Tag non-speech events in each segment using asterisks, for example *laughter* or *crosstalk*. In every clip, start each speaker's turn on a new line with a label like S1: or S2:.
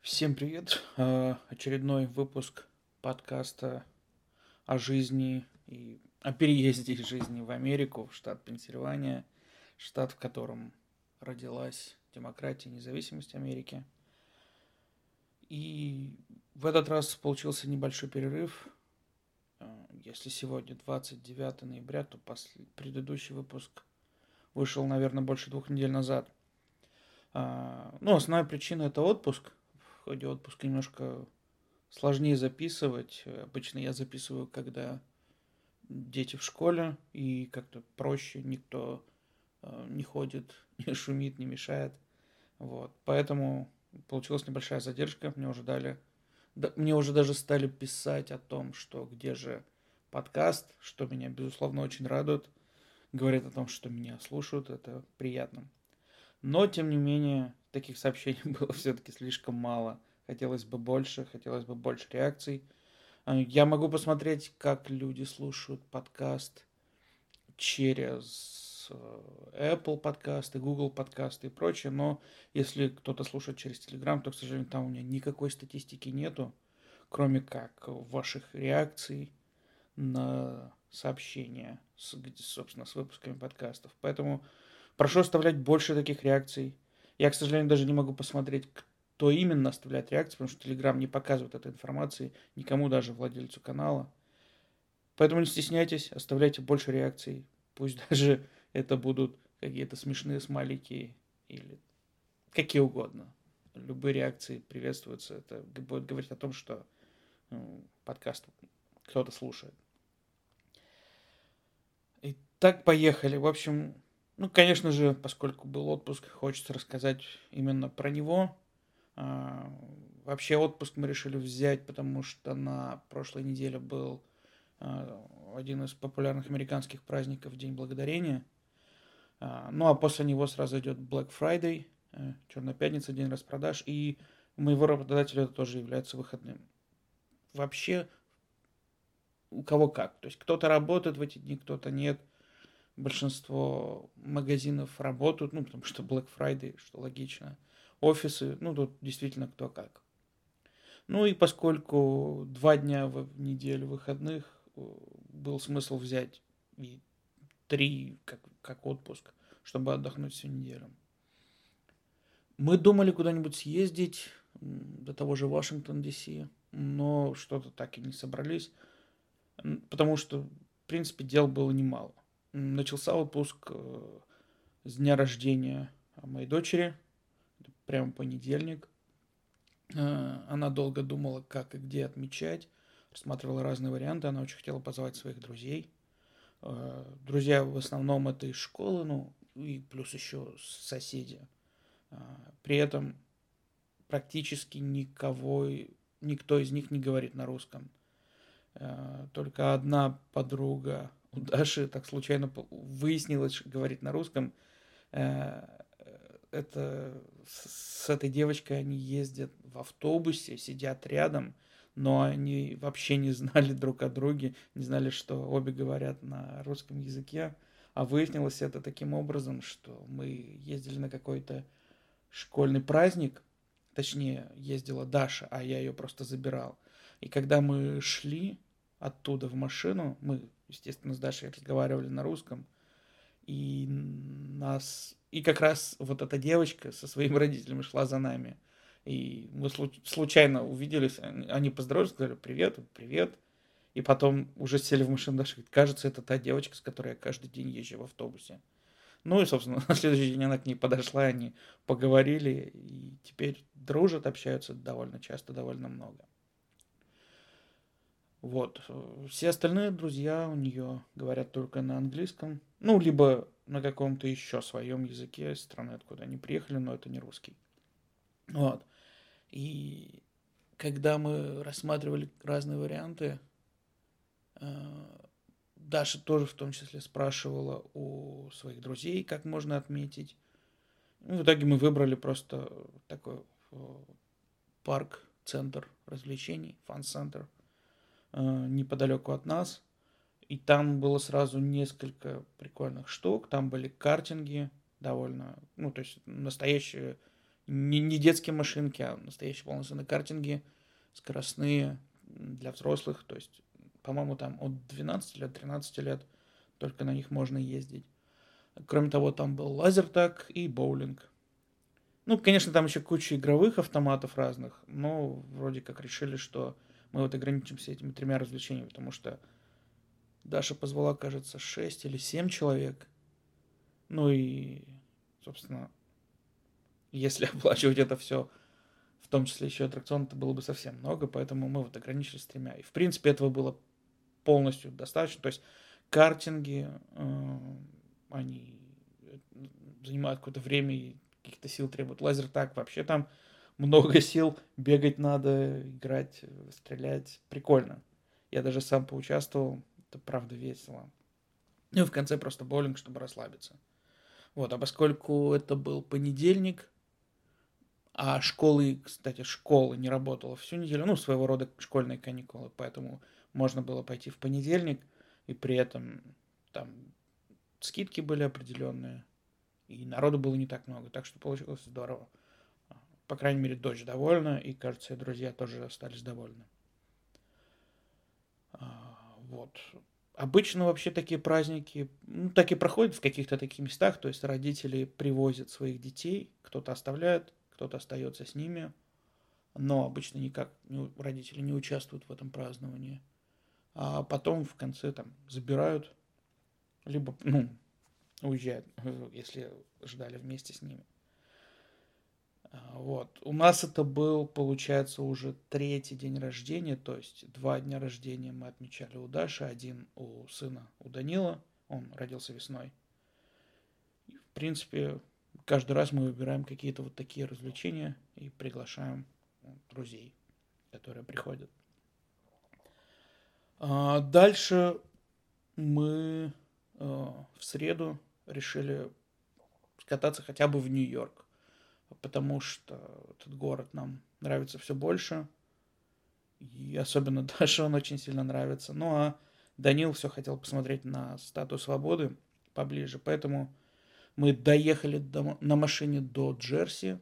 S1: Всем привет! Э, Очередной выпуск подкаста о жизни и о переезде из жизни в Америку, в штат Пенсильвания, штат, в котором родилась демократия и независимость Америки. И в этот раз получился небольшой перерыв. Э, Если сегодня 29 ноября, то после- предыдущий выпуск вышел, наверное, больше двух недель назад. А, Ну, основная причина это отпуск. Ходе отпуска немножко сложнее записывать. Обычно я записываю, когда дети в школе, и как-то проще, никто э, не ходит, *laughs* не шумит, не мешает. Вот. Поэтому получилась небольшая задержка. Мне уже дали, да- мне уже даже стали писать о том, что где же подкаст, что меня, безусловно, очень радует. Говорят о том, что меня слушают, это приятно. Но, тем не менее, таких сообщений *laughs* было все-таки слишком мало. Хотелось бы больше, хотелось бы больше реакций. А, Я могу посмотреть, как люди слушают подкаст через э, Apple подкасты, Google подкасты и прочее, но если кто-то слушает через Telegram, то, к сожалению, там у меня никакой статистики нету, кроме как ваших реакций на сообщения, с, собственно, с выпусками подкастов. Поэтому прошу оставлять больше таких реакций. Я, к сожалению, даже не могу посмотреть, кто именно оставляет реакции, потому что Telegram не показывает этой информации никому, даже владельцу канала. Поэтому не стесняйтесь, оставляйте больше реакций. Пусть *laughs* даже это будут какие-то смешные смайлики или какие угодно. Любые реакции приветствуются. Это будет говорить о том, что ну, подкаст кто-то слушает. Итак, поехали. В общем, ну, конечно же, поскольку был отпуск, хочется рассказать именно про него. А, Вообще отпуск мы решили взять, потому что на прошлой неделе был а, один из популярных американских праздников День Благодарения. А, Ну а после него сразу идет Black Friday, Черная пятница, День распродаж, и у моего работодателя это тоже является выходным. Вообще, у кого как. То есть кто-то работает в эти дни, кто-то нет. Большинство магазинов работают, ну, потому что Black Friday, что логично. Офисы, ну, тут действительно кто как. Ну и поскольку два дня в неделю выходных, э, был смысл взять и три как, как отпуск, чтобы отдохнуть всю неделю. Мы думали куда-нибудь съездить, до того же Вашингтон, Д.С., но что-то так и не собрались, потому что, в принципе, дел было немало. Начался отпуск э, с дня рождения моей дочери, прямо понедельник. Э, Она долго думала, как и где отмечать, рассматривала разные варианты, она очень хотела позвать своих друзей. Э, Друзья в основном это из школы, ну и плюс еще соседи. При этом практически никого, никто из них не говорит на русском. Только одна подруга у Даши так случайно выяснилось, говорит на русском. Э, Это с этой девочкой они ездят в автобусе, сидят рядом, но они вообще не знали друг о друге, не знали, что обе говорят на русском языке. А выяснилось это таким образом, что мы ездили на какой-то школьный праздник, точнее, ездила Даша, а я ее просто забирал. И когда мы шли оттуда в машину, мы, естественно, с Дашей разговаривали на русском, и нас... И как раз вот эта девочка со своими родителями шла за нами. И мы случ- случайно увиделись, они поздоровались, сказали привет, привет. И потом уже сели в машину Даша, говорит, кажется, это та девочка, с которой я каждый день езжу в автобусе. Ну и, собственно, *laughs* на следующий день она к ней подошла, они поговорили, и теперь дружат, общаются довольно часто, довольно много. Вот. э, Все остальные друзья у нее говорят только на английском, ну, либо на каком-то еще своем языке страны, откуда они приехали, но это не русский. Вот. И когда мы рассматривали разные варианты, э, Даша тоже в том числе спрашивала у своих друзей, как можно отметить. Ну, в итоге мы выбрали просто такой э, парк, центр развлечений, фан-центр, неподалеку от нас. И там было сразу несколько прикольных штук. Там были картинги довольно, ну, то есть настоящие не, не детские машинки, а настоящие полноценные картинги, скоростные для взрослых. То есть, по-моему, там от 12 лет, 13 лет только на них можно ездить. Кроме того, там был лазертаг и боулинг. Ну, конечно, там еще куча игровых автоматов разных, но вроде как решили, что мы вот ограничимся этими тремя развлечениями, потому что Даша позвала, кажется, 6 или 7 человек. Ну и, собственно, если *laughs* оплачивать это все, в том числе еще аттракцион, это было бы совсем много, поэтому мы вот ограничились тремя. И, в принципе, этого было полностью достаточно. То есть картинги, э, они занимают какое-то время и каких-то сил требуют. Лазер так вообще там много сил, бегать надо, играть, стрелять. Прикольно. Я даже сам поучаствовал, это правда весело. Ну и в конце просто боулинг, чтобы расслабиться. Вот, а поскольку это был понедельник, а школы, кстати, школа не работала всю неделю, ну, своего рода школьные каникулы, поэтому можно было пойти в понедельник, и при этом там скидки были определенные, и народу было не так много, так что получилось здорово. По крайней мере, дочь довольна, и, кажется, и друзья тоже остались довольны. А, вот. Обычно вообще такие праздники, ну, так и проходят в каких-то таких местах, то есть родители привозят своих детей, кто-то оставляет, кто-то остается с ними, но обычно никак родители не участвуют в этом праздновании. А потом в конце там забирают, либо, ну, уезжают, *laughs* если ждали вместе с ними. А, вот. У нас это был, получается, уже третий день рождения, то есть два дня рождения мы отмечали у Даши, один у сына, у Данила, он родился весной. И, в принципе, каждый раз мы выбираем какие-то вот такие развлечения и приглашаем друзей, которые приходят. А дальше мы э, в среду решили кататься хотя бы в Нью-Йорк потому что этот город нам нравится все больше. И особенно *laughs* Даше он очень сильно нравится. Ну а Данил все хотел посмотреть на статую свободы поближе, поэтому мы доехали до, на машине до Джерси,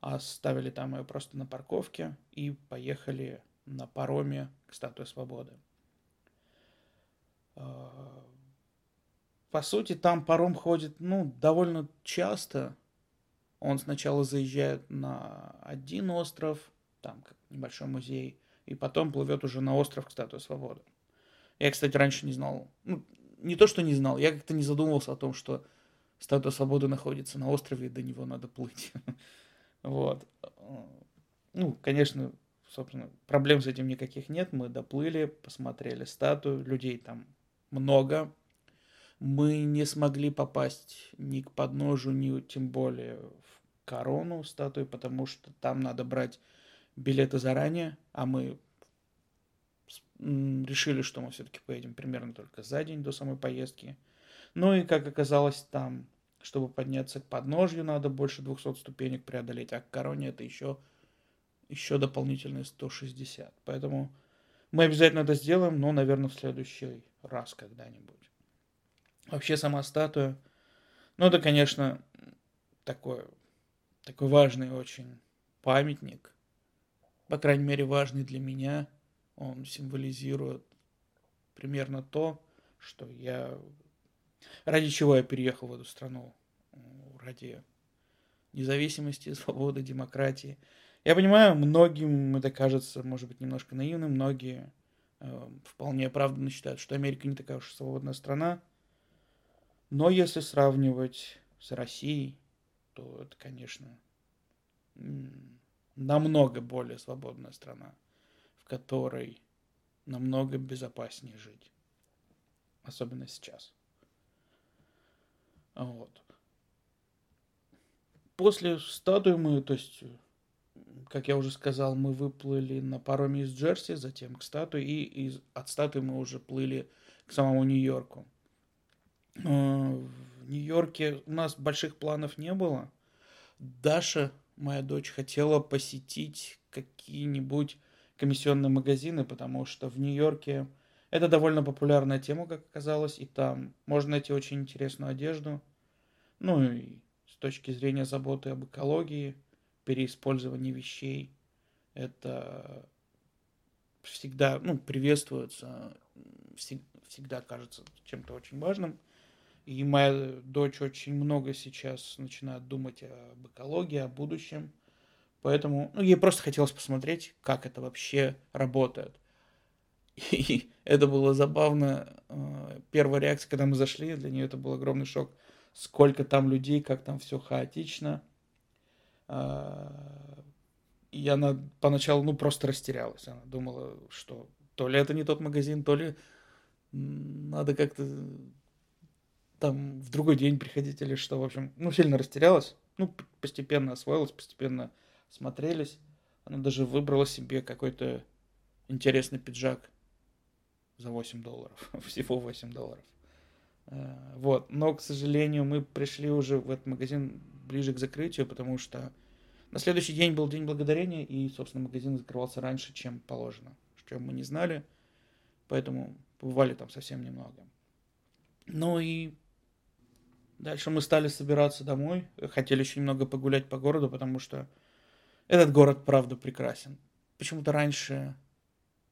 S1: оставили там ее просто на парковке и поехали на пароме к статуе свободы. А, по сути, там паром ходит, ну, довольно часто, он сначала заезжает на один остров, там небольшой музей, и потом плывет уже на остров к Статуе Свободы. Я, кстати, раньше не знал, ну, не то, что не знал, я как-то не задумывался о том, что Статуя Свободы находится на острове, и до него надо плыть. *laughs* Вот. Ну, конечно, собственно, проблем с этим никаких нет. Мы доплыли, посмотрели статую, людей там много. Мы не смогли попасть ни к подножию, ни тем более корону статуи, потому что там надо брать билеты заранее, а мы решили, что мы все-таки поедем примерно только за день до самой поездки. Ну и, как оказалось, там, чтобы подняться к подножью, надо больше 200 ступенек преодолеть, а к короне это еще, еще дополнительные 160. Поэтому мы обязательно это сделаем, но, наверное, в следующий раз когда-нибудь. Вообще сама статуя, ну это, конечно, такое такой важный очень памятник, по крайней мере важный для меня. Он символизирует примерно то, что я... Ради чего я переехал в эту страну? Ради независимости, *laughs* свободы, демократии. Я понимаю, многим это кажется, может быть, немножко наивным. Многие э, вполне оправданно считают, что Америка не такая уж свободная страна. Но если сравнивать с Россией, то это, конечно, намного более свободная страна, в которой намного безопаснее жить. Особенно сейчас. Вот. После статуи мы, то есть, как я уже сказал, мы выплыли на пароме из Джерси, затем к статуе, и из, от статуи мы уже плыли к самому Нью-Йорку. Э, в Нью-Йорке у нас больших планов не было. Даша, моя дочь, хотела посетить какие-нибудь комиссионные магазины, потому что в Нью-Йорке это довольно популярная тема, как оказалось, и там можно найти очень интересную одежду. Ну и с точки зрения заботы об экологии, переиспользование вещей. Это всегда, ну, приветствуется, всегда кажется чем-то очень важным. И моя дочь очень много сейчас начинает думать об экологии, о будущем. Поэтому ну, ей просто хотелось посмотреть, как это вообще работает. И это было забавно. Э, первая реакция, когда мы зашли, для нее это был огромный шок. Сколько там людей, как там все хаотично. А, и она поначалу, ну, просто растерялась. Она думала, что то ли это не тот магазин, то ли надо как-то там в другой день приходить или что. В общем, ну, сильно растерялась. Ну, постепенно освоилась, постепенно смотрелись. Она даже выбрала себе какой-то интересный пиджак за 8 долларов. *laughs* Всего 8 долларов. Э, вот. Но, к сожалению, мы пришли уже в этот магазин ближе к закрытию, потому что на следующий день был День Благодарения, и, собственно, магазин закрывался раньше, чем положено. Что мы не знали, поэтому побывали там совсем немного. Ну и дальше мы стали собираться домой. Хотели очень много погулять по городу, потому что этот город, правда, прекрасен. Почему-то раньше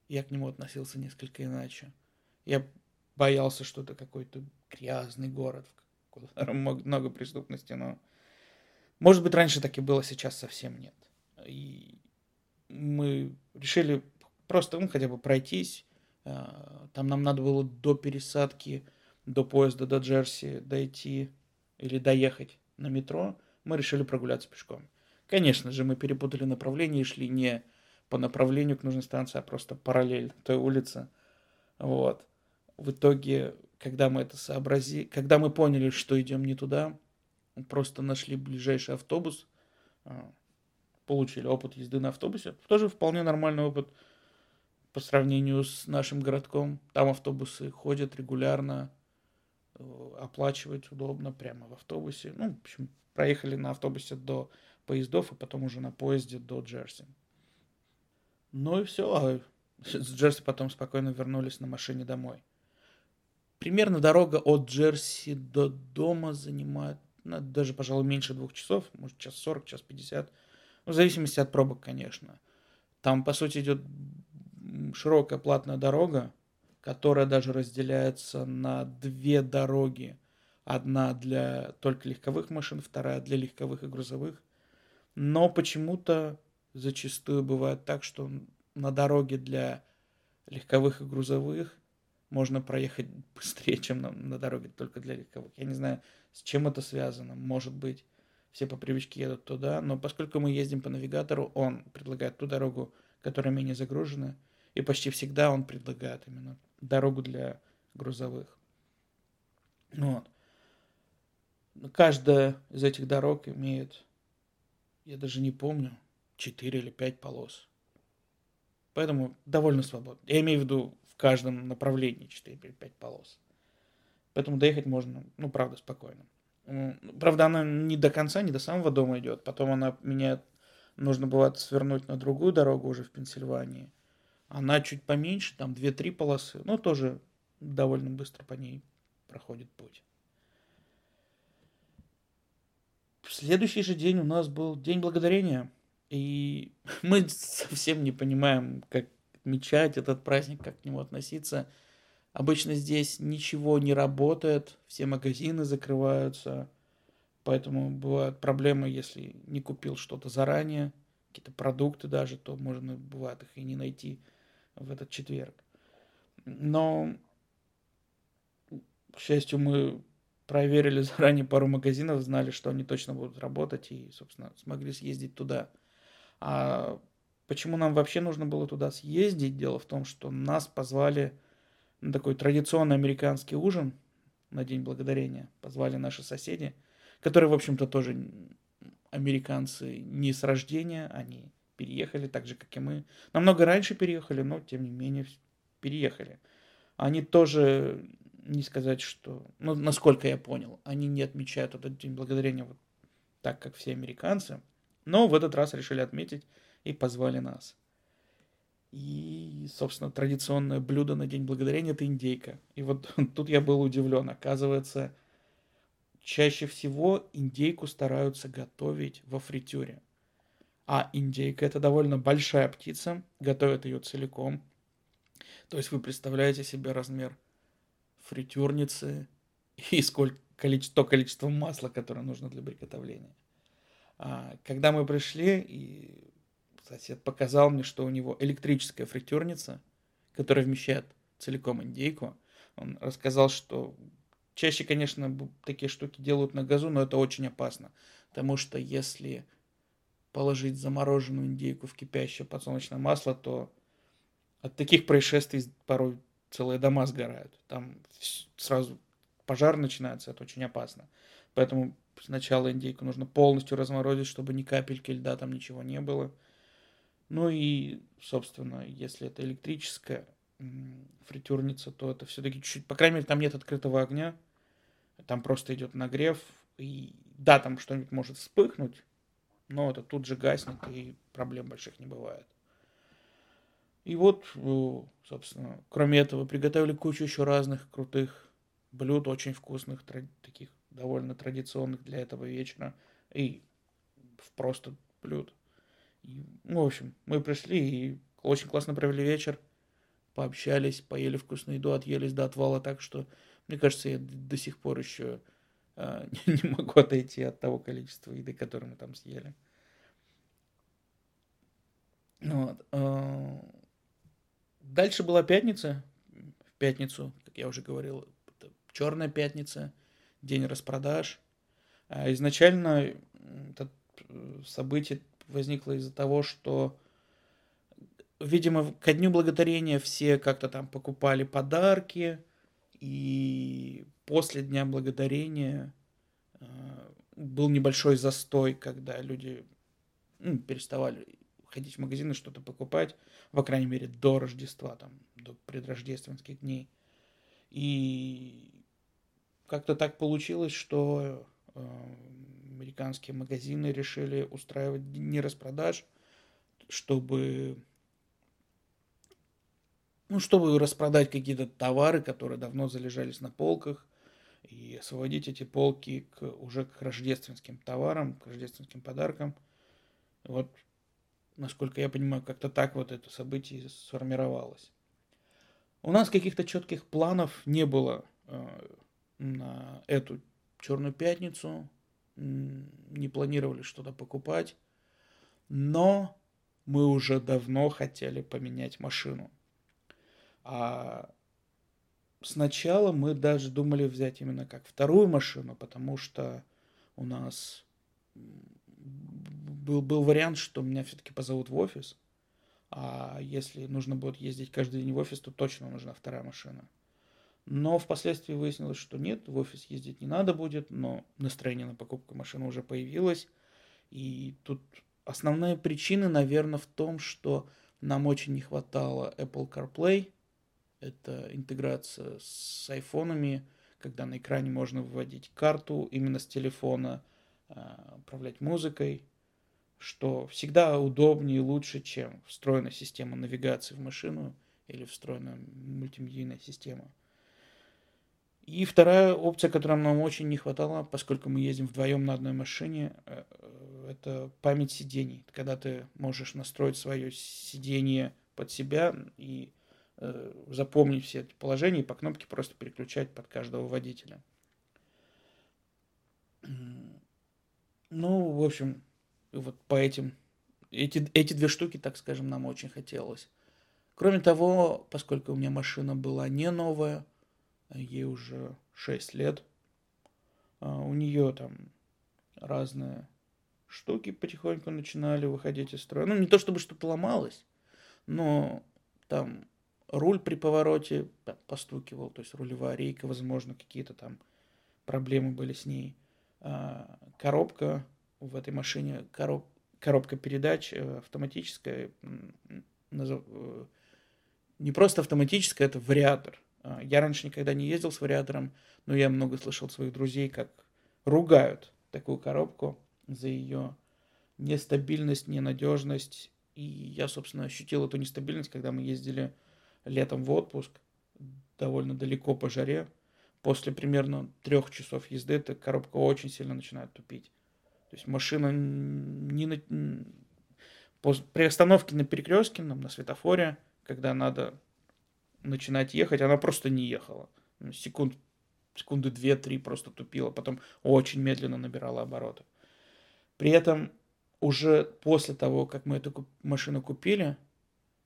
S1: я к нему относился несколько иначе. Я боялся, что это какой-то грязный город, в котором много преступности, но может быть, раньше так и было, сейчас совсем нет. И мы решили просто, ну, хотя бы пройтись. А, там нам надо было до пересадки, до поезда, до Джерси дойти или доехать на метро. Мы решили прогуляться пешком. Конечно же, мы перепутали направление и шли не по направлению к нужной станции, а просто параллельно той улице. Вот. В итоге, когда мы это сообразили, когда мы поняли, что идем не туда, просто нашли ближайший автобус, а, получили опыт езды на автобусе. Тоже вполне нормальный опыт по сравнению с нашим городком. Там автобусы ходят регулярно, оплачивать удобно прямо в автобусе. Ну, в общем, проехали на автобусе до поездов, а потом уже на поезде до Джерси. Ну и все. А с Джерси потом спокойно вернулись на машине домой. Примерно дорога от Джерси до дома занимает ну, даже, пожалуй, меньше двух часов, может, час сорок, час пятьдесят. Ну, в зависимости от пробок, конечно. Там, по сути, идет широкая платная дорога, которая даже разделяется на две дороги. Одна для только легковых машин, вторая для легковых и грузовых. Но почему-то зачастую бывает так, что на дороге для легковых и грузовых можно проехать *laughs* быстрее, чем на, на дороге только для легковых. Я не знаю, с чем это связано. Может быть, все по привычке едут туда, но поскольку мы ездим по навигатору, он предлагает ту дорогу, которая менее загружена, и почти всегда он предлагает именно дорогу для грузовых. Вот. Каждая из этих дорог имеет, я даже не помню, 4 или 5 полос. Поэтому довольно свободно. Я имею в виду в каждом направлении 4 или 5 полос. Поэтому доехать можно, ну, правда, спокойно. Правда, она не до конца, не до самого дома идет. Потом она меняет, нужно бывает свернуть на другую дорогу уже в Пенсильвании. Она чуть поменьше, там 2-3 полосы, но тоже довольно быстро по ней проходит путь. Следующий же день у нас был День Благодарения. И *laughs* мы совсем не понимаем, как отмечать этот праздник, как к нему относиться. Обычно здесь ничего не работает, все магазины закрываются, поэтому бывают проблемы, если не купил что-то заранее, какие-то продукты даже, то можно бывает их и не найти в этот четверг. Но, к счастью, мы проверили заранее пару магазинов, знали, что они точно будут работать и, собственно, смогли съездить туда. А почему нам вообще нужно было туда съездить? Дело в том, что нас позвали на такой традиционный американский ужин на День Благодарения. Позвали наши соседи, которые, в общем-то, тоже американцы не с рождения, они переехали так же, как и мы. Намного раньше переехали, но, тем не менее, переехали. Они тоже, не сказать, что... Ну, насколько я понял, они не отмечают этот День Благодарения вот так, как все американцы. Но в этот раз решили отметить и позвали нас. И, собственно, традиционное блюдо на День Благодарения – это индейка. И вот *laughs* тут я был удивлен. Оказывается, чаще всего индейку стараются готовить во фритюре. А индейка это довольно большая птица, готовят ее целиком. То есть вы представляете себе размер фритюрницы и сколько количество, то количество масла, которое нужно для приготовления. А, когда мы пришли, и сосед показал мне, что у него электрическая фритюрница, которая вмещает целиком индейку, он рассказал, что чаще, конечно, такие штуки делают на газу, но это очень опасно, потому что если положить замороженную индейку в кипящее подсолнечное масло, то от таких происшествий порой целые дома сгорают. Там сразу пожар начинается, это очень опасно. Поэтому сначала индейку нужно полностью разморозить, чтобы ни капельки льда там ничего не было. Ну и, собственно, если это электрическая фритюрница, то это все-таки чуть-чуть, по крайней мере, там нет открытого огня, там просто идет нагрев, и да, там что-нибудь может вспыхнуть, но это тут же гаснет, и проблем больших не бывает. И вот, э, собственно, кроме этого, приготовили кучу еще разных крутых блюд, очень вкусных, таких довольно традиционных для этого вечера, и просто блюд. И, ну, в общем, мы пришли и очень классно провели вечер, пообщались, поели вкусную еду, отъелись до отвала, так что, мне кажется, я до сих пор еще *laughs* не могу отойти от того количества еды, которое мы там съели. Вот. Э, дальше была пятница. В пятницу, как я уже говорил, Черная пятница, день распродаж. А изначально это э, событие возникло из-за того, что, видимо, ко Дню Благодарения все как-то там покупали подарки, и после Дня Благодарения э, был небольшой застой, когда люди ну, переставали ходить в магазины, что-то покупать, по крайней мере, до Рождества, там, до предрождественских дней. И как-то так получилось, что э, американские магазины решили устраивать дни распродаж, чтобы ну, чтобы распродать какие-то товары, которые давно залежались на полках, и освободить эти полки к, уже к рождественским товарам, к рождественским подаркам. Вот, насколько я понимаю, как-то так вот это событие сформировалось. У нас каких-то четких планов не было э, на эту Черную пятницу. Не планировали что-то покупать. Но мы уже давно хотели поменять машину. А сначала мы даже думали взять именно как вторую машину, потому что у нас был, был вариант, что меня все-таки позовут в офис. А если нужно будет ездить каждый день в офис, то точно нужна вторая машина. Но впоследствии выяснилось, что нет, в офис ездить не надо будет, но настроение на покупку машины уже появилось. И тут основная причина, наверное, в том, что нам очень не хватало Apple CarPlay. Это интеграция с айфонами, когда на экране можно выводить карту именно с телефона, а, управлять музыкой, что всегда удобнее и лучше, чем встроенная система навигации в машину или встроенная мультимедийная система. И вторая опция, которая нам очень не хватало, поскольку мы ездим вдвоем на одной машине, э, это память сидений. Когда ты можешь настроить свое сиденье под себя и запомнить все эти положения и по кнопке просто переключать под каждого водителя. Ну, в общем, вот по этим, эти, эти две штуки, так скажем, нам очень хотелось. Кроме того, поскольку у меня машина была не новая, ей уже 6 лет. А, у нее там разные штуки потихоньку начинали выходить из строя. Ну, не то чтобы что-то ломалось, но там руль при повороте постукивал, то есть рулевая рейка, возможно, какие-то там проблемы были с ней. А, коробка в этой машине, короб, коробка передач э, автоматическая, э, не просто автоматическая, это вариатор – а, я раньше никогда не ездил с вариатором, но я много слышал своих друзей, как ругают такую коробку за ее нестабильность, ненадежность. И я, собственно, ощутил эту нестабильность, когда мы ездили летом в отпуск, довольно далеко по жаре. После примерно трех часов езды эта коробка очень сильно начинает тупить. То есть машина не... при остановке на перекрестке, на светофоре, когда надо начинать ехать, она просто не ехала. Секунд, секунды две-три просто тупила, потом очень медленно набирала обороты. При этом уже после того, как мы эту машину купили,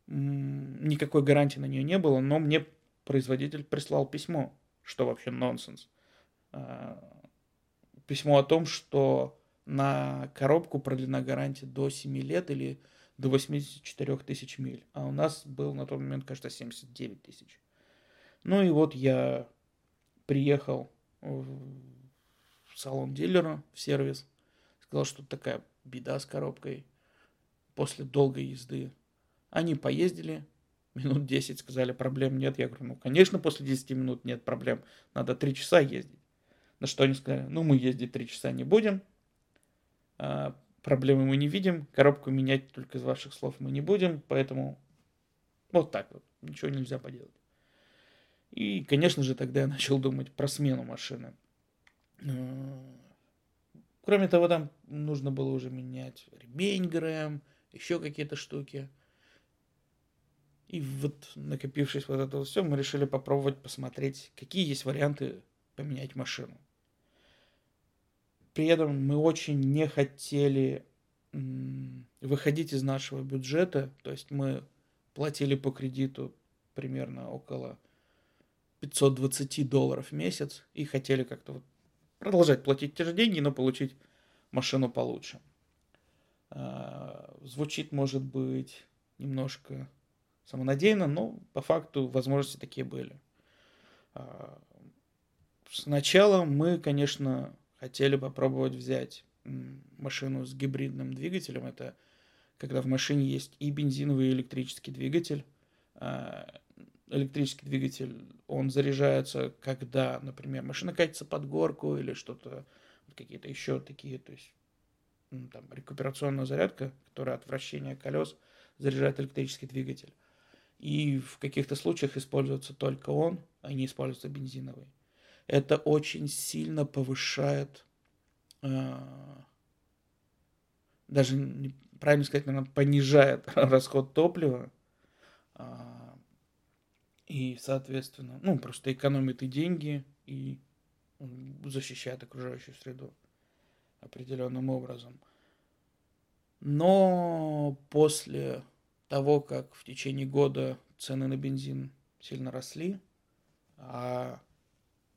S1: никакой гарантии на нее не было, но мне производитель прислал письмо, что вообще нонсенс. А, письмо о том, что на коробку продлена гарантия до 7 лет или до 84 тысяч миль. А у нас был на тот момент, кажется, 79 тысяч. Ну и вот я приехал в салон дилера, в сервис, сказал, что такая беда с коробкой после долгой езды. Они поездили, минут 10 сказали, проблем нет. Я говорю, ну, конечно, после 10 минут нет проблем, надо 3 часа ездить. На что они сказали, ну, мы ездить 3 часа не будем, а, проблемы мы не видим, коробку менять только из ваших слов мы не будем, поэтому вот так вот, ничего нельзя поделать. И, конечно же, тогда я начал думать про смену машины. А, кроме того, там нужно было уже менять ремень ГРМ, еще какие-то штуки. И вот накопившись вот это все, мы решили попробовать посмотреть, какие есть варианты поменять машину. При этом мы очень не хотели выходить из нашего бюджета, то есть мы платили по кредиту примерно около 520 долларов в месяц и хотели как-то вот продолжать платить те же деньги, но получить машину получше. А, звучит, может быть, немножко самонадеянно, но по факту возможности такие были. А, сначала мы, конечно, хотели попробовать взять машину с гибридным двигателем. Это когда в машине есть и бензиновый, и электрический двигатель. А, электрический двигатель, он заряжается, когда, например, машина катится под горку или что-то, какие-то еще такие, то есть там, рекуперационная зарядка, которая от вращения колес заряжает электрический двигатель. И в каких-то случаях используется только он, а не используется бензиновый это очень сильно повышает, э, даже правильно сказать, наверное, понижает *laughs* расход топлива. Э, и, соответственно, ну, просто экономит и деньги, и защищает окружающую среду определенным образом. Но после того, как в течение года цены на бензин сильно росли, а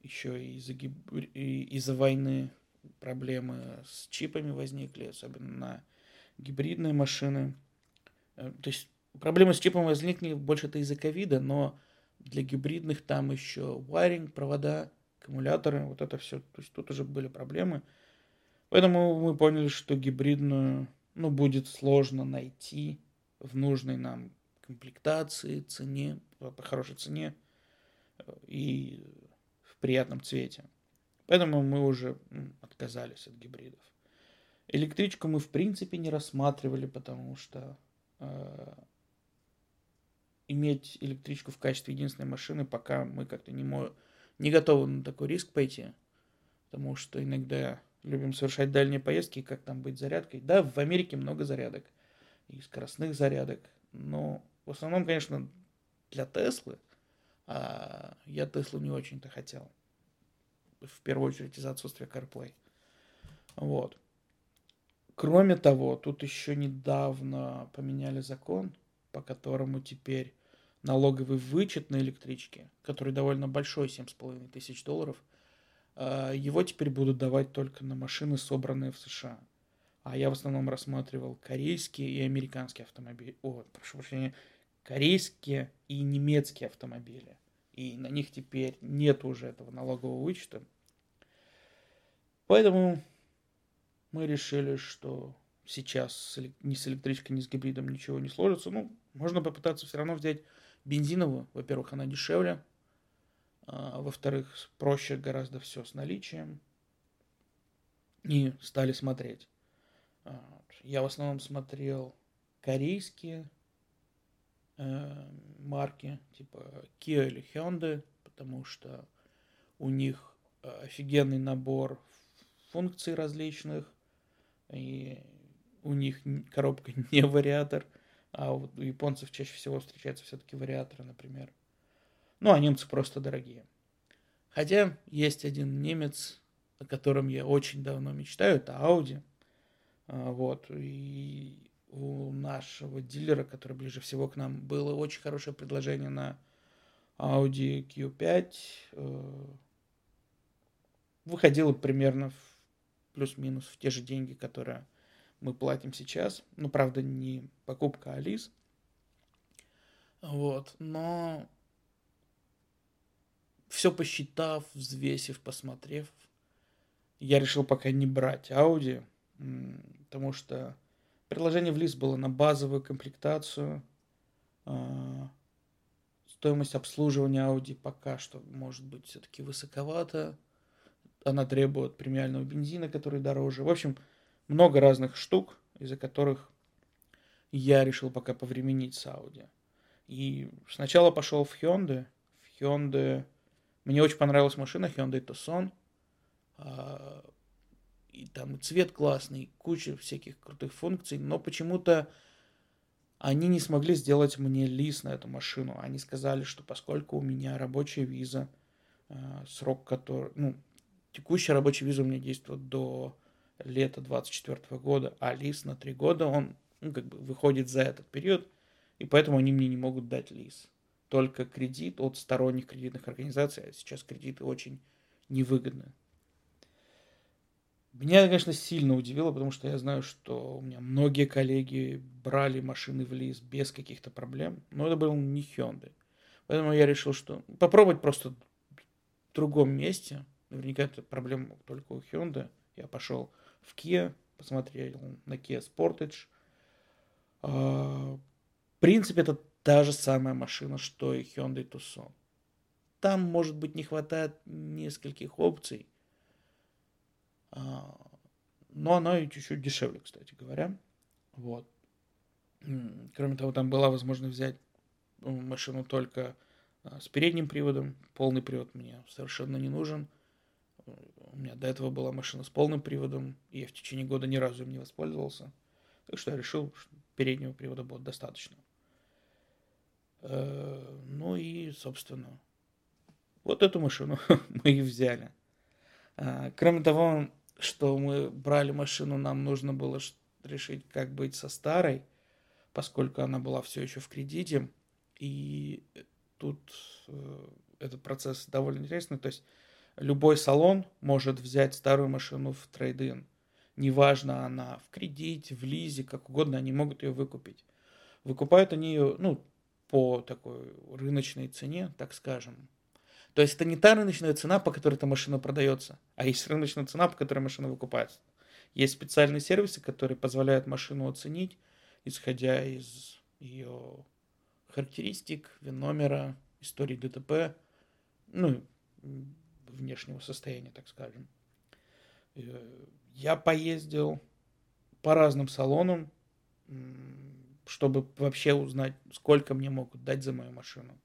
S1: еще из-за, гиб... из-за войны проблемы с чипами возникли, особенно на гибридные машины. Э, то есть проблемы с чипом возникли больше-то из-за ковида, но для гибридных там еще вайринг, провода, аккумуляторы, вот это все. То есть тут уже были проблемы. Поэтому мы поняли, что гибридную ну, будет сложно найти в нужной нам комплектации, цене, по хорошей цене. И приятном цвете. Поэтому мы уже отказались от гибридов. Электричку мы в принципе не рассматривали, потому что э, иметь электричку в качестве единственной машины, пока мы как-то не, мо- не готовы на такой риск пойти. Потому что иногда любим совершать дальние поездки, как там быть зарядкой. Да, в Америке много зарядок и скоростных зарядок, но в основном, конечно, для Теслы а я Теслу не очень-то хотел. В первую очередь из-за отсутствия CarPlay. Вот. Кроме того, тут еще недавно поменяли закон, по которому теперь налоговый вычет на электричке, который довольно большой, 7,5 тысяч долларов, а, его теперь будут давать только на машины, собранные в США. А я в основном рассматривал корейские и американские автомобили. О, прошу прощения, корейские и немецкие автомобили. И на них теперь нет уже этого налогового вычета. Поэтому мы решили, что сейчас ни с электричкой, ни с гибридом ничего не сложится. Ну, можно попытаться все равно взять бензиновую. Во-первых, она дешевле. А, во-вторых, проще гораздо все с наличием. И стали смотреть. А, я в основном смотрел корейские э, марки, типа Kia или Hyundai, потому что у них офигенный набор функций различных, и у них коробка *laughs* не вариатор, а у японцев чаще всего встречаются все-таки вариаторы, например. Ну, а немцы просто дорогие. Хотя есть один немец, о котором я очень давно мечтаю, это Audi. А, вот, и у нашего дилера, который ближе всего к нам, было очень хорошее предложение на Audi Q5. Э, выходило примерно в плюс-минус в те же деньги, которые мы платим сейчас. Ну, правда, не покупка, а лиз. Вот, но все посчитав, взвесив, посмотрев, я решил пока не брать Audi, потому что приложение в лист было на базовую комплектацию. А, стоимость обслуживания Audi пока что может быть все-таки высоковата. Она требует премиального бензина, который дороже. В общем, много разных штук, из-за которых я решил пока повременить с Audi. И сначала пошел в Hyundai. В Hyundai мне очень понравилась машина Hyundai Tucson. И там цвет классный, куча всяких крутых функций, но почему-то они не смогли сделать мне лист на эту машину. Они сказали, что поскольку у меня рабочая виза, а, срок который, ну, текущая рабочая виза у меня действует до лета 24 года, а лист на 3 года, он ну, как бы выходит за этот период, и поэтому они мне не могут дать лист только кредит от сторонних кредитных организаций, а сейчас кредиты очень невыгодны. Меня, конечно, сильно удивило, потому что я знаю, что у меня многие коллеги брали машины в лиз без каких-то проблем, но это был не Hyundai. Поэтому я решил, что попробовать просто в другом месте. Наверняка это проблема только у Hyundai. Я пошел в Kia, посмотрел на Kia Sportage. А, в принципе, это та же самая машина, что и Hyundai Tucson. Там, может быть, не хватает нескольких опций, но она и чуть-чуть дешевле, кстати говоря. Вот. Кроме того, там была возможность взять машину только а, с передним приводом. Полный привод мне совершенно не нужен. У меня до этого была машина с полным приводом, и я в течение года ни разу им не воспользовался. Так что я решил, что переднего привода будет достаточно. Э, ну и, собственно, вот эту машину *laughs* мы и взяли. А, кроме того, что мы брали машину, нам нужно было решить, как быть со старой, поскольку она была все еще в кредите. И тут э, этот процесс довольно интересный. То есть любой салон может взять старую машину в трейд-ин. Неважно, она в кредите, в лизе, как угодно, они могут ее выкупить. Выкупают они ее, ну, по такой рыночной цене, так скажем. То есть это не та рыночная цена, по которой эта машина продается, а есть рыночная цена, по которой машина выкупается. Есть специальные сервисы, которые позволяют машину оценить, исходя из ее характеристик, вин-номера, истории ДТП, ну, внешнего состояния, так скажем. Э, я поездил по разным салонам, чтобы вообще узнать, сколько мне могут дать за мою машину.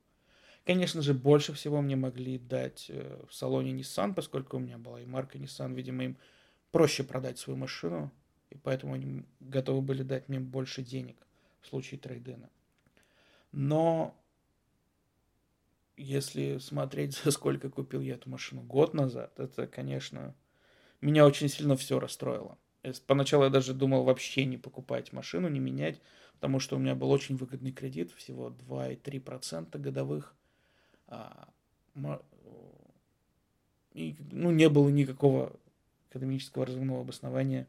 S1: Конечно же, больше всего мне могли дать э, в салоне Nissan, поскольку у меня была и марка Nissan, видимо, им проще продать свою машину, и поэтому они готовы были дать мне больше денег в случае трейдена. Но если смотреть, *laughs* за сколько купил я эту машину год назад, это, конечно, меня очень сильно все расстроило. Поначалу я даже думал вообще не покупать машину, не менять, потому что у меня был очень выгодный кредит, всего 2,3% годовых. А, и, ну, не было никакого экономического разумного обоснования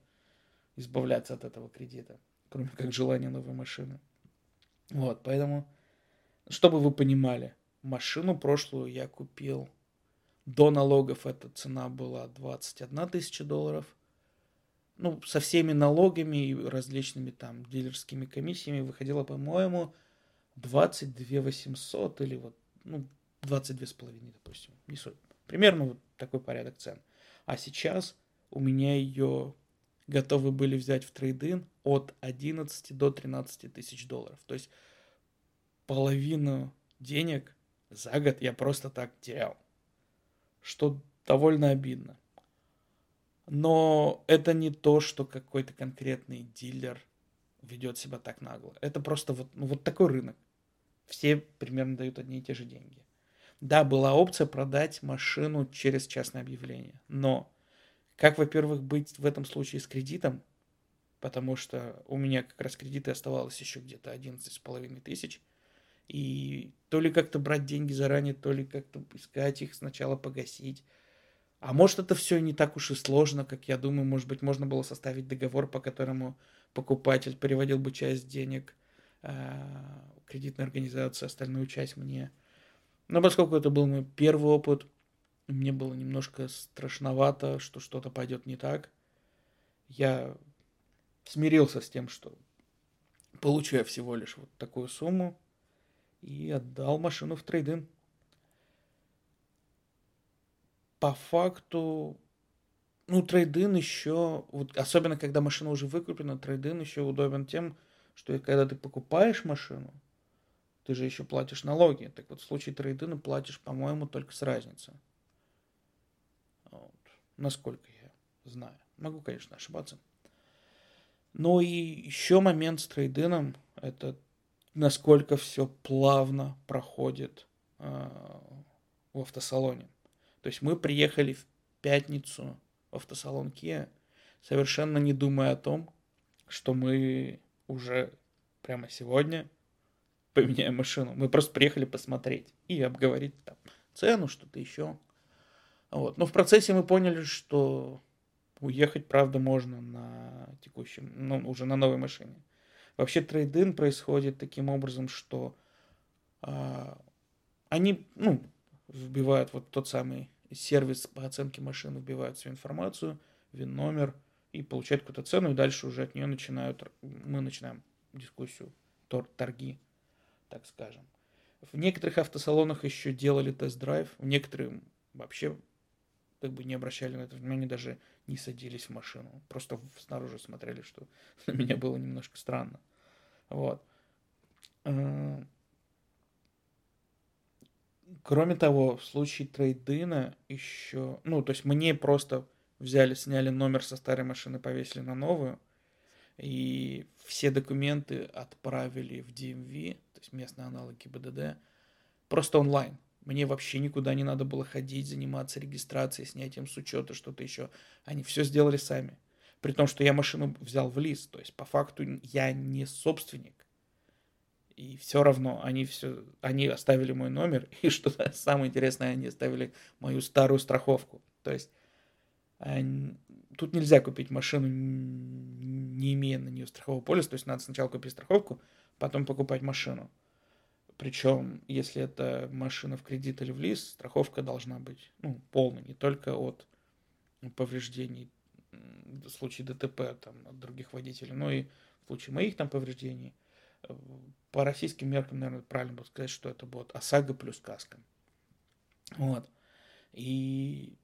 S1: избавляться от этого кредита, кроме как желания новой машины. Вот, поэтому, чтобы вы понимали, машину прошлую я купил до налогов, эта цена была 21 тысяча долларов – ну, со всеми налогами и различными там дилерскими комиссиями выходило, по-моему, 22 800 или вот, ну, 22 с половиной, допустим, не суть. Примерно вот такой порядок цен. А сейчас у меня ее готовы были взять в трейдин от 11 до 13 тысяч долларов. То есть половину денег за год я просто так терял. Что довольно обидно. Но это не то, что какой-то конкретный дилер ведет себя так нагло. Это просто вот, ну, вот такой рынок. Все примерно дают одни и те же деньги. Да, была опция продать машину через частное объявление. Но как, во-первых, быть в этом случае с кредитом? Потому что у меня как раз кредиты оставалось еще где-то 11,5 тысяч. И то ли как-то брать деньги заранее, то ли как-то искать их, сначала погасить. А может это все не так уж и сложно, как я думаю. Может быть, можно было составить договор, по которому покупатель переводил бы часть денег э, кредитной организации, остальную часть мне. Но поскольку это был мой первый опыт, мне было немножко страшновато, что что-то пойдет не так. Я смирился с тем, что получу я всего лишь вот такую сумму и отдал машину в трейдинг. По факту, ну, трейдин еще, вот, особенно когда машина уже выкуплена, трейдин еще удобен тем, что когда ты покупаешь машину, ты же еще платишь налоги. Так вот, в случае трейдина платишь, по-моему, только с разницей. Вот. Насколько я знаю. Могу, конечно, ошибаться. Ну и еще момент с трейдином, это насколько все плавно проходит э, в автосалоне. То есть мы приехали в пятницу в автосалон Kia, совершенно не думая о том, что мы уже прямо сегодня поменяем машину. Мы просто приехали посмотреть и обговорить там цену, что-то еще. Вот. Но в процессе мы поняли, что уехать, правда, можно на текущем, ну, уже на новой машине. Вообще трейдин происходит таким образом, что а, они, ну, вбивают вот тот самый сервис по оценке машин, вбивают всю информацию, вин номер и получают какую-то цену, и дальше уже от нее начинают, мы начинаем дискуссию, тор, торги, так скажем. В некоторых автосалонах еще делали тест-драйв, в некоторых вообще как бы не обращали на это внимания, даже не садились в машину. Просто снаружи смотрели, что *laughs* на меня было немножко странно. Вот. Э, кроме того, в случае трейдина еще... Ну, то есть мне просто взяли, сняли номер со старой машины, повесили на новую. И все документы отправили в DMV, есть местные аналоги БДД, просто онлайн. Мне вообще никуда не надо было ходить, заниматься регистрацией, снятием с учета, что-то еще. Они все сделали сами. При том, что я машину взял в лист. То есть, по факту, я не собственник. И все равно они все, они оставили мой номер, *laughs* и что самое интересное, они оставили мою старую страховку. То есть тут нельзя купить машину, не имея на нее страхового полиса, то есть надо сначала купить страховку, потом покупать машину. Причем, если это машина в кредит или в лист, страховка должна быть ну, полной, не только от повреждений в случае ДТП там, от других водителей, но и в случае моих там повреждений. По российским меркам, наверное, правильно будет сказать, что это будет ОСАГО плюс каска. Вот. И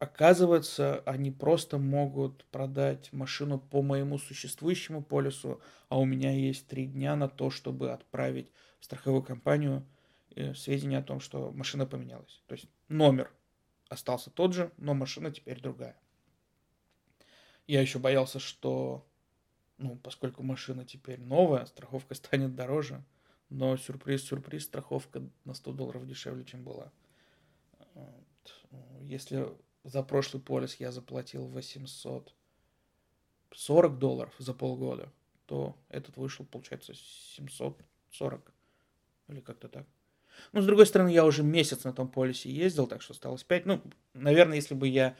S1: оказывается, они просто могут продать машину по моему существующему полису, а у меня есть три дня на то, чтобы отправить в страховую компанию э, сведения о том, что машина поменялась. То есть номер остался тот же, но машина теперь другая. Я еще боялся, что, ну, поскольку машина теперь новая, страховка *laughs* станет дороже, но сюрприз-сюрприз, страховка на 100 долларов дешевле, чем была. Если за прошлый полис я заплатил 840 долларов за полгода, то этот вышел, получается, 740 или как-то так. Ну, с другой стороны, я уже месяц на том полисе ездил, так что осталось 5. Ну, наверное, если бы я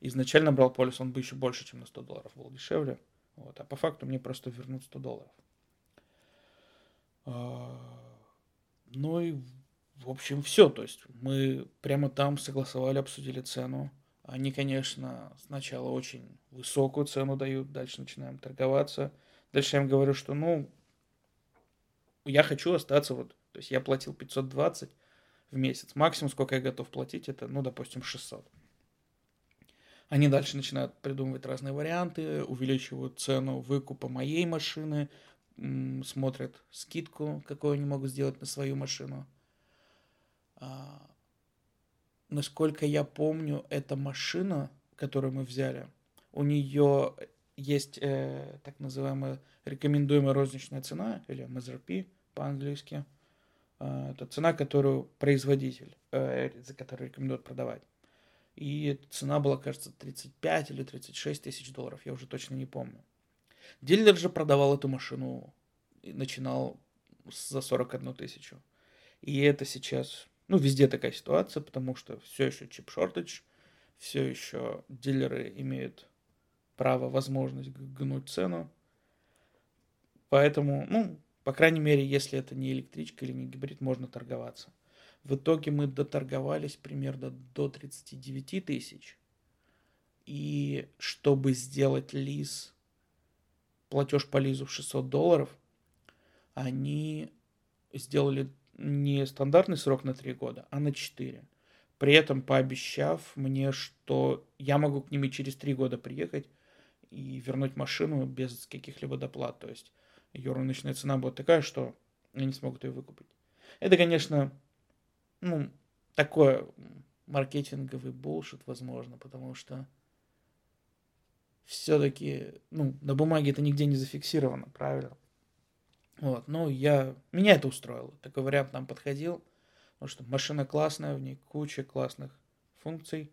S1: изначально брал полис, он бы еще больше, чем на 100 долларов был дешевле. Вот. А по факту мне просто вернут 100 долларов. А, ну и, в общем, все. То есть мы прямо там согласовали, обсудили цену. Они, конечно, сначала очень высокую цену дают, дальше начинаем торговаться. Дальше я им говорю, что, ну, я хочу остаться вот, то есть я платил 520 в месяц. Максимум, сколько я готов платить, это, ну, допустим, 600. Они дальше начинают придумывать разные варианты, увеличивают цену выкупа моей машины, смотрят скидку, какую они могут сделать на свою машину. А, насколько я помню, эта машина, которую мы взяли, у нее есть э, так называемая рекомендуемая розничная цена, или MSRP по-английски. Э, это цена, которую производитель, э, за которую рекомендует продавать. И цена была, кажется, 35 или 36 тысяч долларов, я уже точно не помню. Дилер же продавал эту машину и начинал за 41 тысячу. И это сейчас, ну, везде такая ситуация, потому что все еще чип-шортедж, все еще дилеры имеют право, возможность гнуть цену. Поэтому, ну, по крайней мере, если это не электричка или не гибрид, можно торговаться. В итоге мы доторговались примерно до 39 тысяч. И чтобы сделать лиз, платеж по лизу в 600 долларов, они сделали не стандартный срок на 3 года, а на 4. При этом пообещав мне, что я могу к ними через 3 года приехать и вернуть машину без каких-либо доплат. То есть ее рыночная цена будет такая, что они не смогут ее выкупить. Это, конечно, ну, такое маркетинговый булшит, возможно, потому что все-таки, ну, на бумаге это нигде не зафиксировано, правильно? Вот, ну, я, меня это устроило. Такой вариант нам подходил, потому что машина классная, в ней куча классных функций.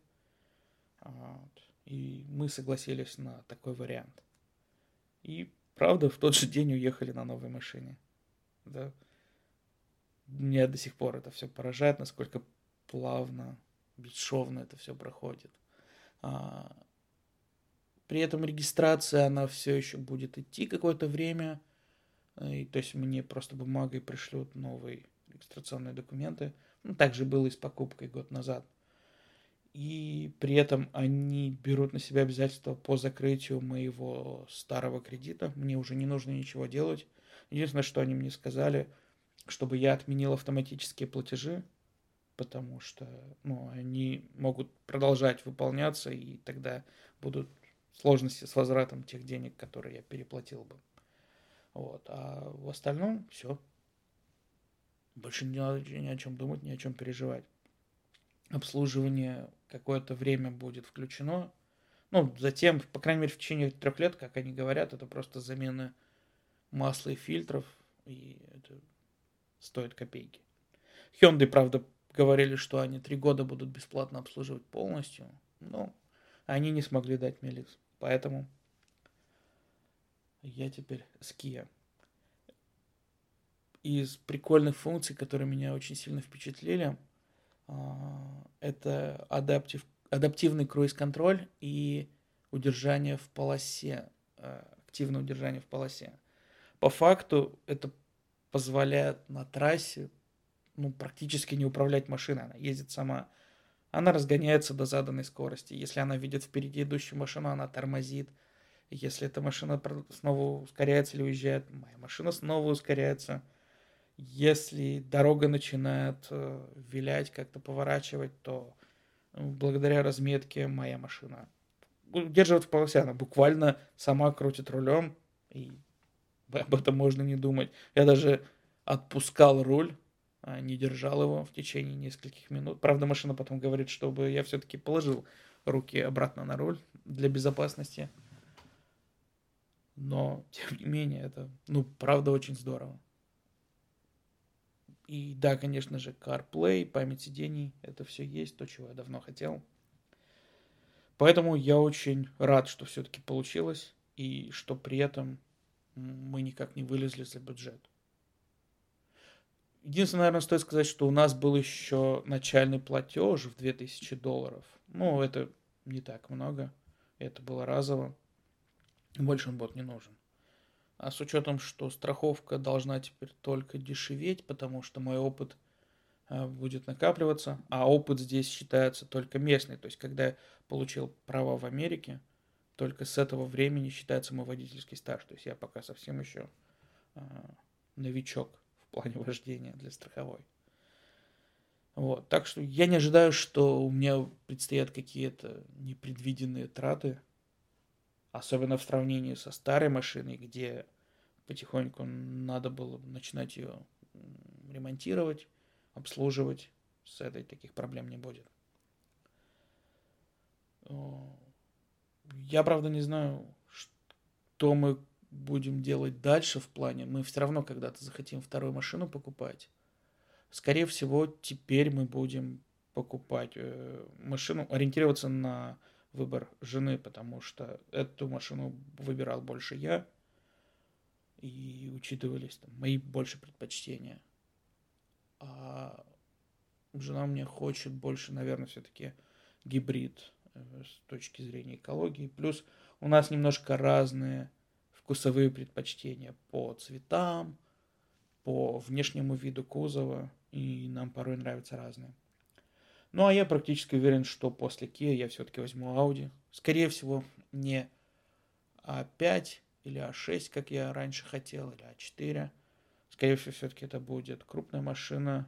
S1: Вот, и мы согласились на такой вариант. И, правда, в тот же день уехали на новой машине. Да. Меня до сих пор это все поражает, насколько плавно, бесшовно это все проходит. А, при этом регистрация, она все еще будет идти какое-то время. И, то есть мне просто бумагой пришлют новые регистрационные документы. Ну, так же было и с покупкой год назад и при этом они берут на себя обязательства по закрытию моего старого кредита. Мне уже не нужно ничего делать. Единственное, что они мне сказали, чтобы я отменил автоматические платежи, потому что ну, они могут продолжать выполняться, и тогда будут сложности с возвратом тех денег, которые я переплатил бы. Вот. А в остальном все. Больше не надо ни о чем думать, ни о чем переживать обслуживание какое-то время будет включено. Ну, затем, по крайней мере, в течение трех лет, как они говорят, это просто замена масла и фильтров, и это стоит копейки. Hyundai, правда, говорили, что они три года будут бесплатно обслуживать полностью, но они не смогли дать мне лиз. Поэтому я теперь с Kia. Из прикольных функций, которые меня очень сильно впечатлили – а, это адаптив, адаптивный круиз-контроль и удержание в полосе, а, активное удержание в полосе. По факту это позволяет на трассе ну, практически не управлять машиной. Она ездит сама. Она разгоняется до заданной скорости. Если она видит впереди идущую машину, она тормозит. Если эта машина снова ускоряется или уезжает, моя машина снова ускоряется. Если дорога начинает э, вилять, как-то поворачивать, то ну, благодаря разметке моя машина удерживает в полосе. Она буквально сама крутит рулем, и *laughs* об этом можно не думать. Я даже отпускал руль, а не держал его в течение нескольких минут. Правда, машина потом говорит, чтобы я все-таки положил руки обратно на руль для безопасности. Но, тем не менее, это, ну, правда, очень здорово. И да, конечно же, CarPlay, память сидений, это все есть, то, чего я давно хотел. Поэтому я очень рад, что все-таки получилось, и что при этом мы никак не вылезли за бюджет. Единственное, наверное, стоит сказать, что у нас был еще начальный платеж в 2000 долларов. Ну, это не так много. Это было разово. Больше он будет не нужен. А с учетом, что страховка должна теперь только дешеветь, потому что мой опыт э, будет накапливаться, а опыт здесь считается только местный. То есть, когда я получил права в Америке, только с этого времени считается мой водительский стаж. То есть я пока совсем еще э, новичок в плане вождения для страховой. Вот. Так что я не ожидаю, что у меня предстоят какие-то непредвиденные траты, особенно в сравнении со старой машиной, где потихоньку надо было начинать ее ремонтировать, обслуживать. С этой таких проблем не будет. Я, правда, не знаю, что мы будем делать дальше в плане. Мы все равно когда-то захотим вторую машину покупать. Скорее всего, теперь мы будем покупать э, машину, ориентироваться на выбор жены, потому что эту машину выбирал больше я, и учитывались там мои больше предпочтения. А жена мне хочет больше, наверное, все-таки гибрид э, с точки зрения экологии. Плюс у нас немножко разные вкусовые предпочтения по цветам, по внешнему виду кузова, и нам порой нравятся разные. Ну, а я практически уверен, что после Kia я все-таки возьму Audi. Скорее всего, не А5 или А6, как я раньше хотел, или А4. Скорее всего, все-таки это будет крупная машина,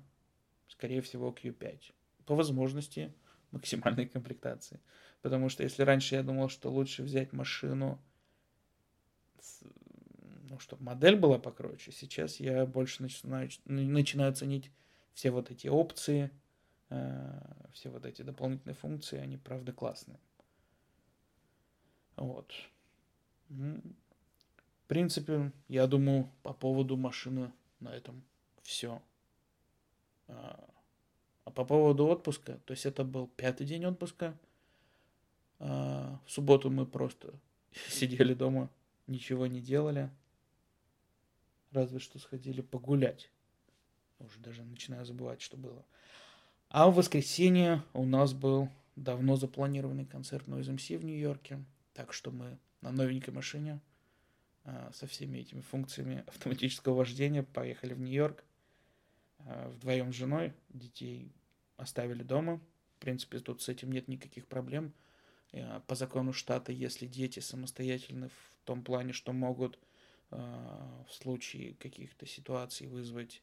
S1: скорее всего, Q5. По возможности максимальной комплектации. Потому что если раньше я думал, что лучше взять машину, ну, чтобы модель была покруче, сейчас я больше начинаю, начинаю ценить все вот эти опции – все вот эти дополнительные функции, они правда классные. Вот. В принципе, я думаю, по поводу машины на этом все. А, а по поводу отпуска, то есть это был пятый день отпуска. А, в субботу мы просто *laughs* сидели дома, ничего не делали. Разве что сходили погулять. Уже даже начинаю забывать, что было. А в воскресенье у нас был давно запланированный концерт Noise MC в Нью-Йорке. Так что мы на новенькой машине а, со всеми этими функциями автоматического вождения поехали в Нью-Йорк. А, вдвоем с женой детей оставили дома. В принципе, тут с этим нет никаких проблем. А, по закону штата, если дети самостоятельны в том плане, что могут в случае каких-то ситуаций вызвать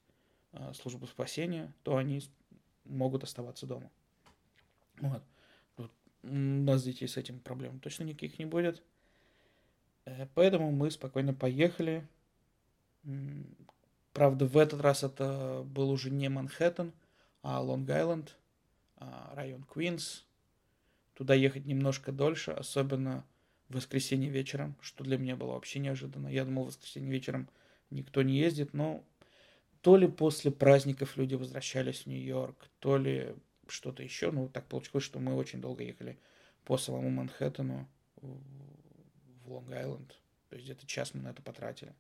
S1: службу спасения, то они могут оставаться дома. Вот. У нас детей с этим проблем точно никаких не будет. Э, поэтому мы спокойно поехали. Правда, в этот раз это был уже не Манхэттен, а Лонг-Айленд, а район Квинс. Туда ехать немножко дольше, особенно в воскресенье вечером, что для меня было вообще неожиданно. Я думал, в воскресенье вечером никто не ездит, но то ли после праздников люди возвращались в Нью-Йорк, то ли что-то еще. Ну, так получилось, что мы очень долго ехали по самому Манхэттену в Лонг-Айленд. То есть где-то час мы на это потратили.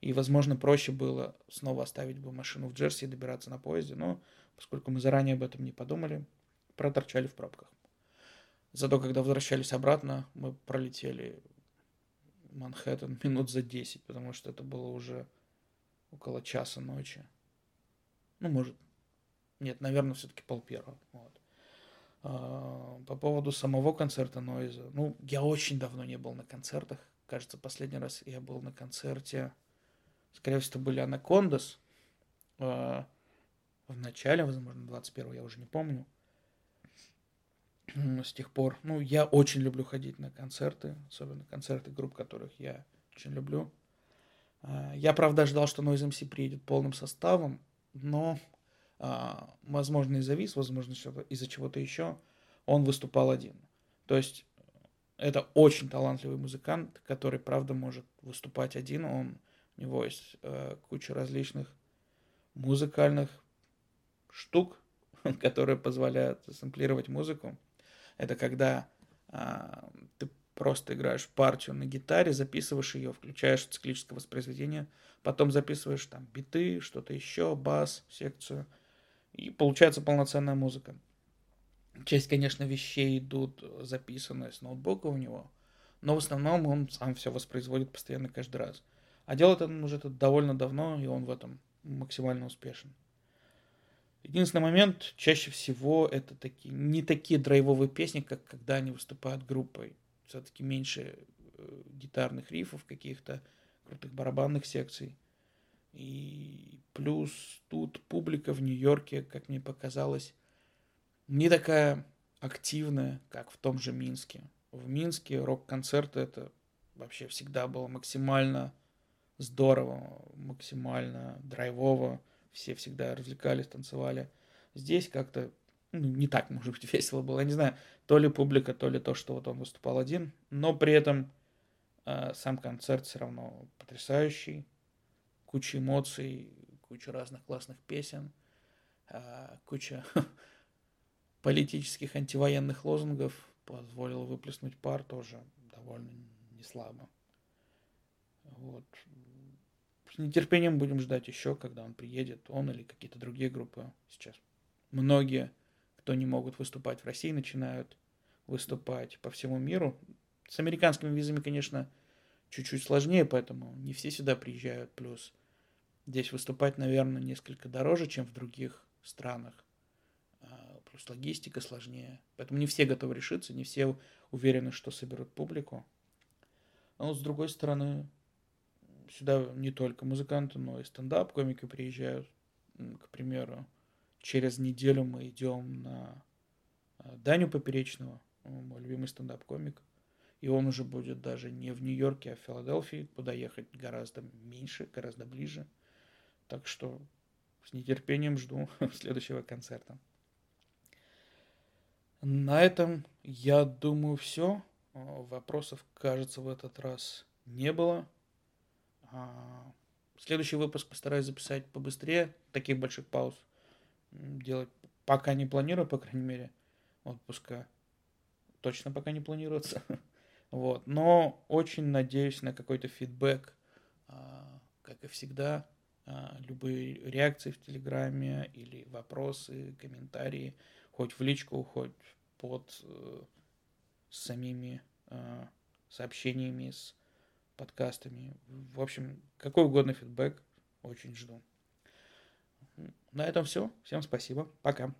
S1: И, возможно, проще было снова оставить бы машину в Джерси и добираться на поезде, но поскольку мы заранее об этом не подумали, проторчали в пробках. Зато, когда возвращались обратно, мы пролетели Манхэттен минут за 10, потому что это было уже около часа ночи. Ну, может, нет, наверное, все-таки пол первого. Вот. А, по поводу самого концерта Нойза. Ну, я очень давно не был на концертах. Кажется, последний раз я был на концерте, скорее всего, были Анакондас. А, в начале, возможно, 21 я уже не помню. С тех пор, ну, я очень люблю ходить на концерты, особенно концерты групп, которых я очень люблю. А, я, правда, ждал, что Noise MC приедет полным составом, но, а, возможно, из-за виз, возможно, из-за чего-то еще, он выступал один. То есть это очень талантливый музыкант, который, правда, может выступать один. Он, у него есть э, куча различных музыкальных штук, *laughs* которые позволяют сэмплировать музыку. Это когда э, ты просто играешь партию на гитаре, записываешь ее, включаешь циклическое воспроизведение, потом записываешь там биты, что-то еще, бас, секцию, и получается полноценная музыка. Часть, конечно, вещей идут записанные с ноутбука у него, но в основном он сам все воспроизводит постоянно каждый раз. А делает он уже это довольно давно, и он в этом максимально успешен. Единственный момент, чаще всего это такие, не такие драйвовые песни, как когда они выступают группой все-таки меньше э, гитарных рифов каких-то, крутых барабанных секций. И плюс тут публика в Нью-Йорке, как мне показалось, не такая активная, как в том же Минске. В Минске рок-концерты это вообще всегда было максимально здорово, максимально драйвово. Все всегда развлекались, танцевали. Здесь как-то ну, не так, может быть, *laughs* весело было. Я не знаю, то ли публика, то ли то, что вот он выступал один. Но при этом э, сам концерт все равно потрясающий. Куча эмоций, куча разных классных песен, э, куча *laughs* политических антивоенных лозунгов позволил выплеснуть пар тоже довольно неслабо. Вот. С нетерпением будем ждать еще, когда он приедет, он или какие-то другие группы сейчас. Многие кто не могут выступать в России, начинают выступать по всему миру. С американскими визами, конечно, чуть-чуть сложнее, поэтому не все сюда приезжают. Плюс здесь выступать, наверное, несколько дороже, чем в других странах. А, плюс логистика сложнее. Поэтому не все готовы решиться, не все уверены, что соберут публику. Но с другой стороны, сюда не только музыканты, но и стендап-комики приезжают. К примеру, через неделю мы идем на э, Даню Поперечного, мой любимый стендап-комик. И он уже будет даже не в Нью-Йорке, а в Филадельфии, куда ехать гораздо меньше, гораздо ближе. Так что с нетерпением жду *laughs* следующего концерта. На этом, я думаю, все. Вопросов, кажется, в этот раз не было. А, следующий выпуск постараюсь записать побыстрее, таких больших пауз делать пока не планирую, по крайней мере, отпуска точно пока не планируется. *laughs* Вот. Но очень надеюсь на какой-то фидбэк, а, как и всегда. А, любые реакции в Телеграме или вопросы, комментарии, хоть в личку, хоть под э, самими а, сообщениями с подкастами. В общем, какой угодно фидбэк очень жду. На этом все. Всем спасибо. Пока.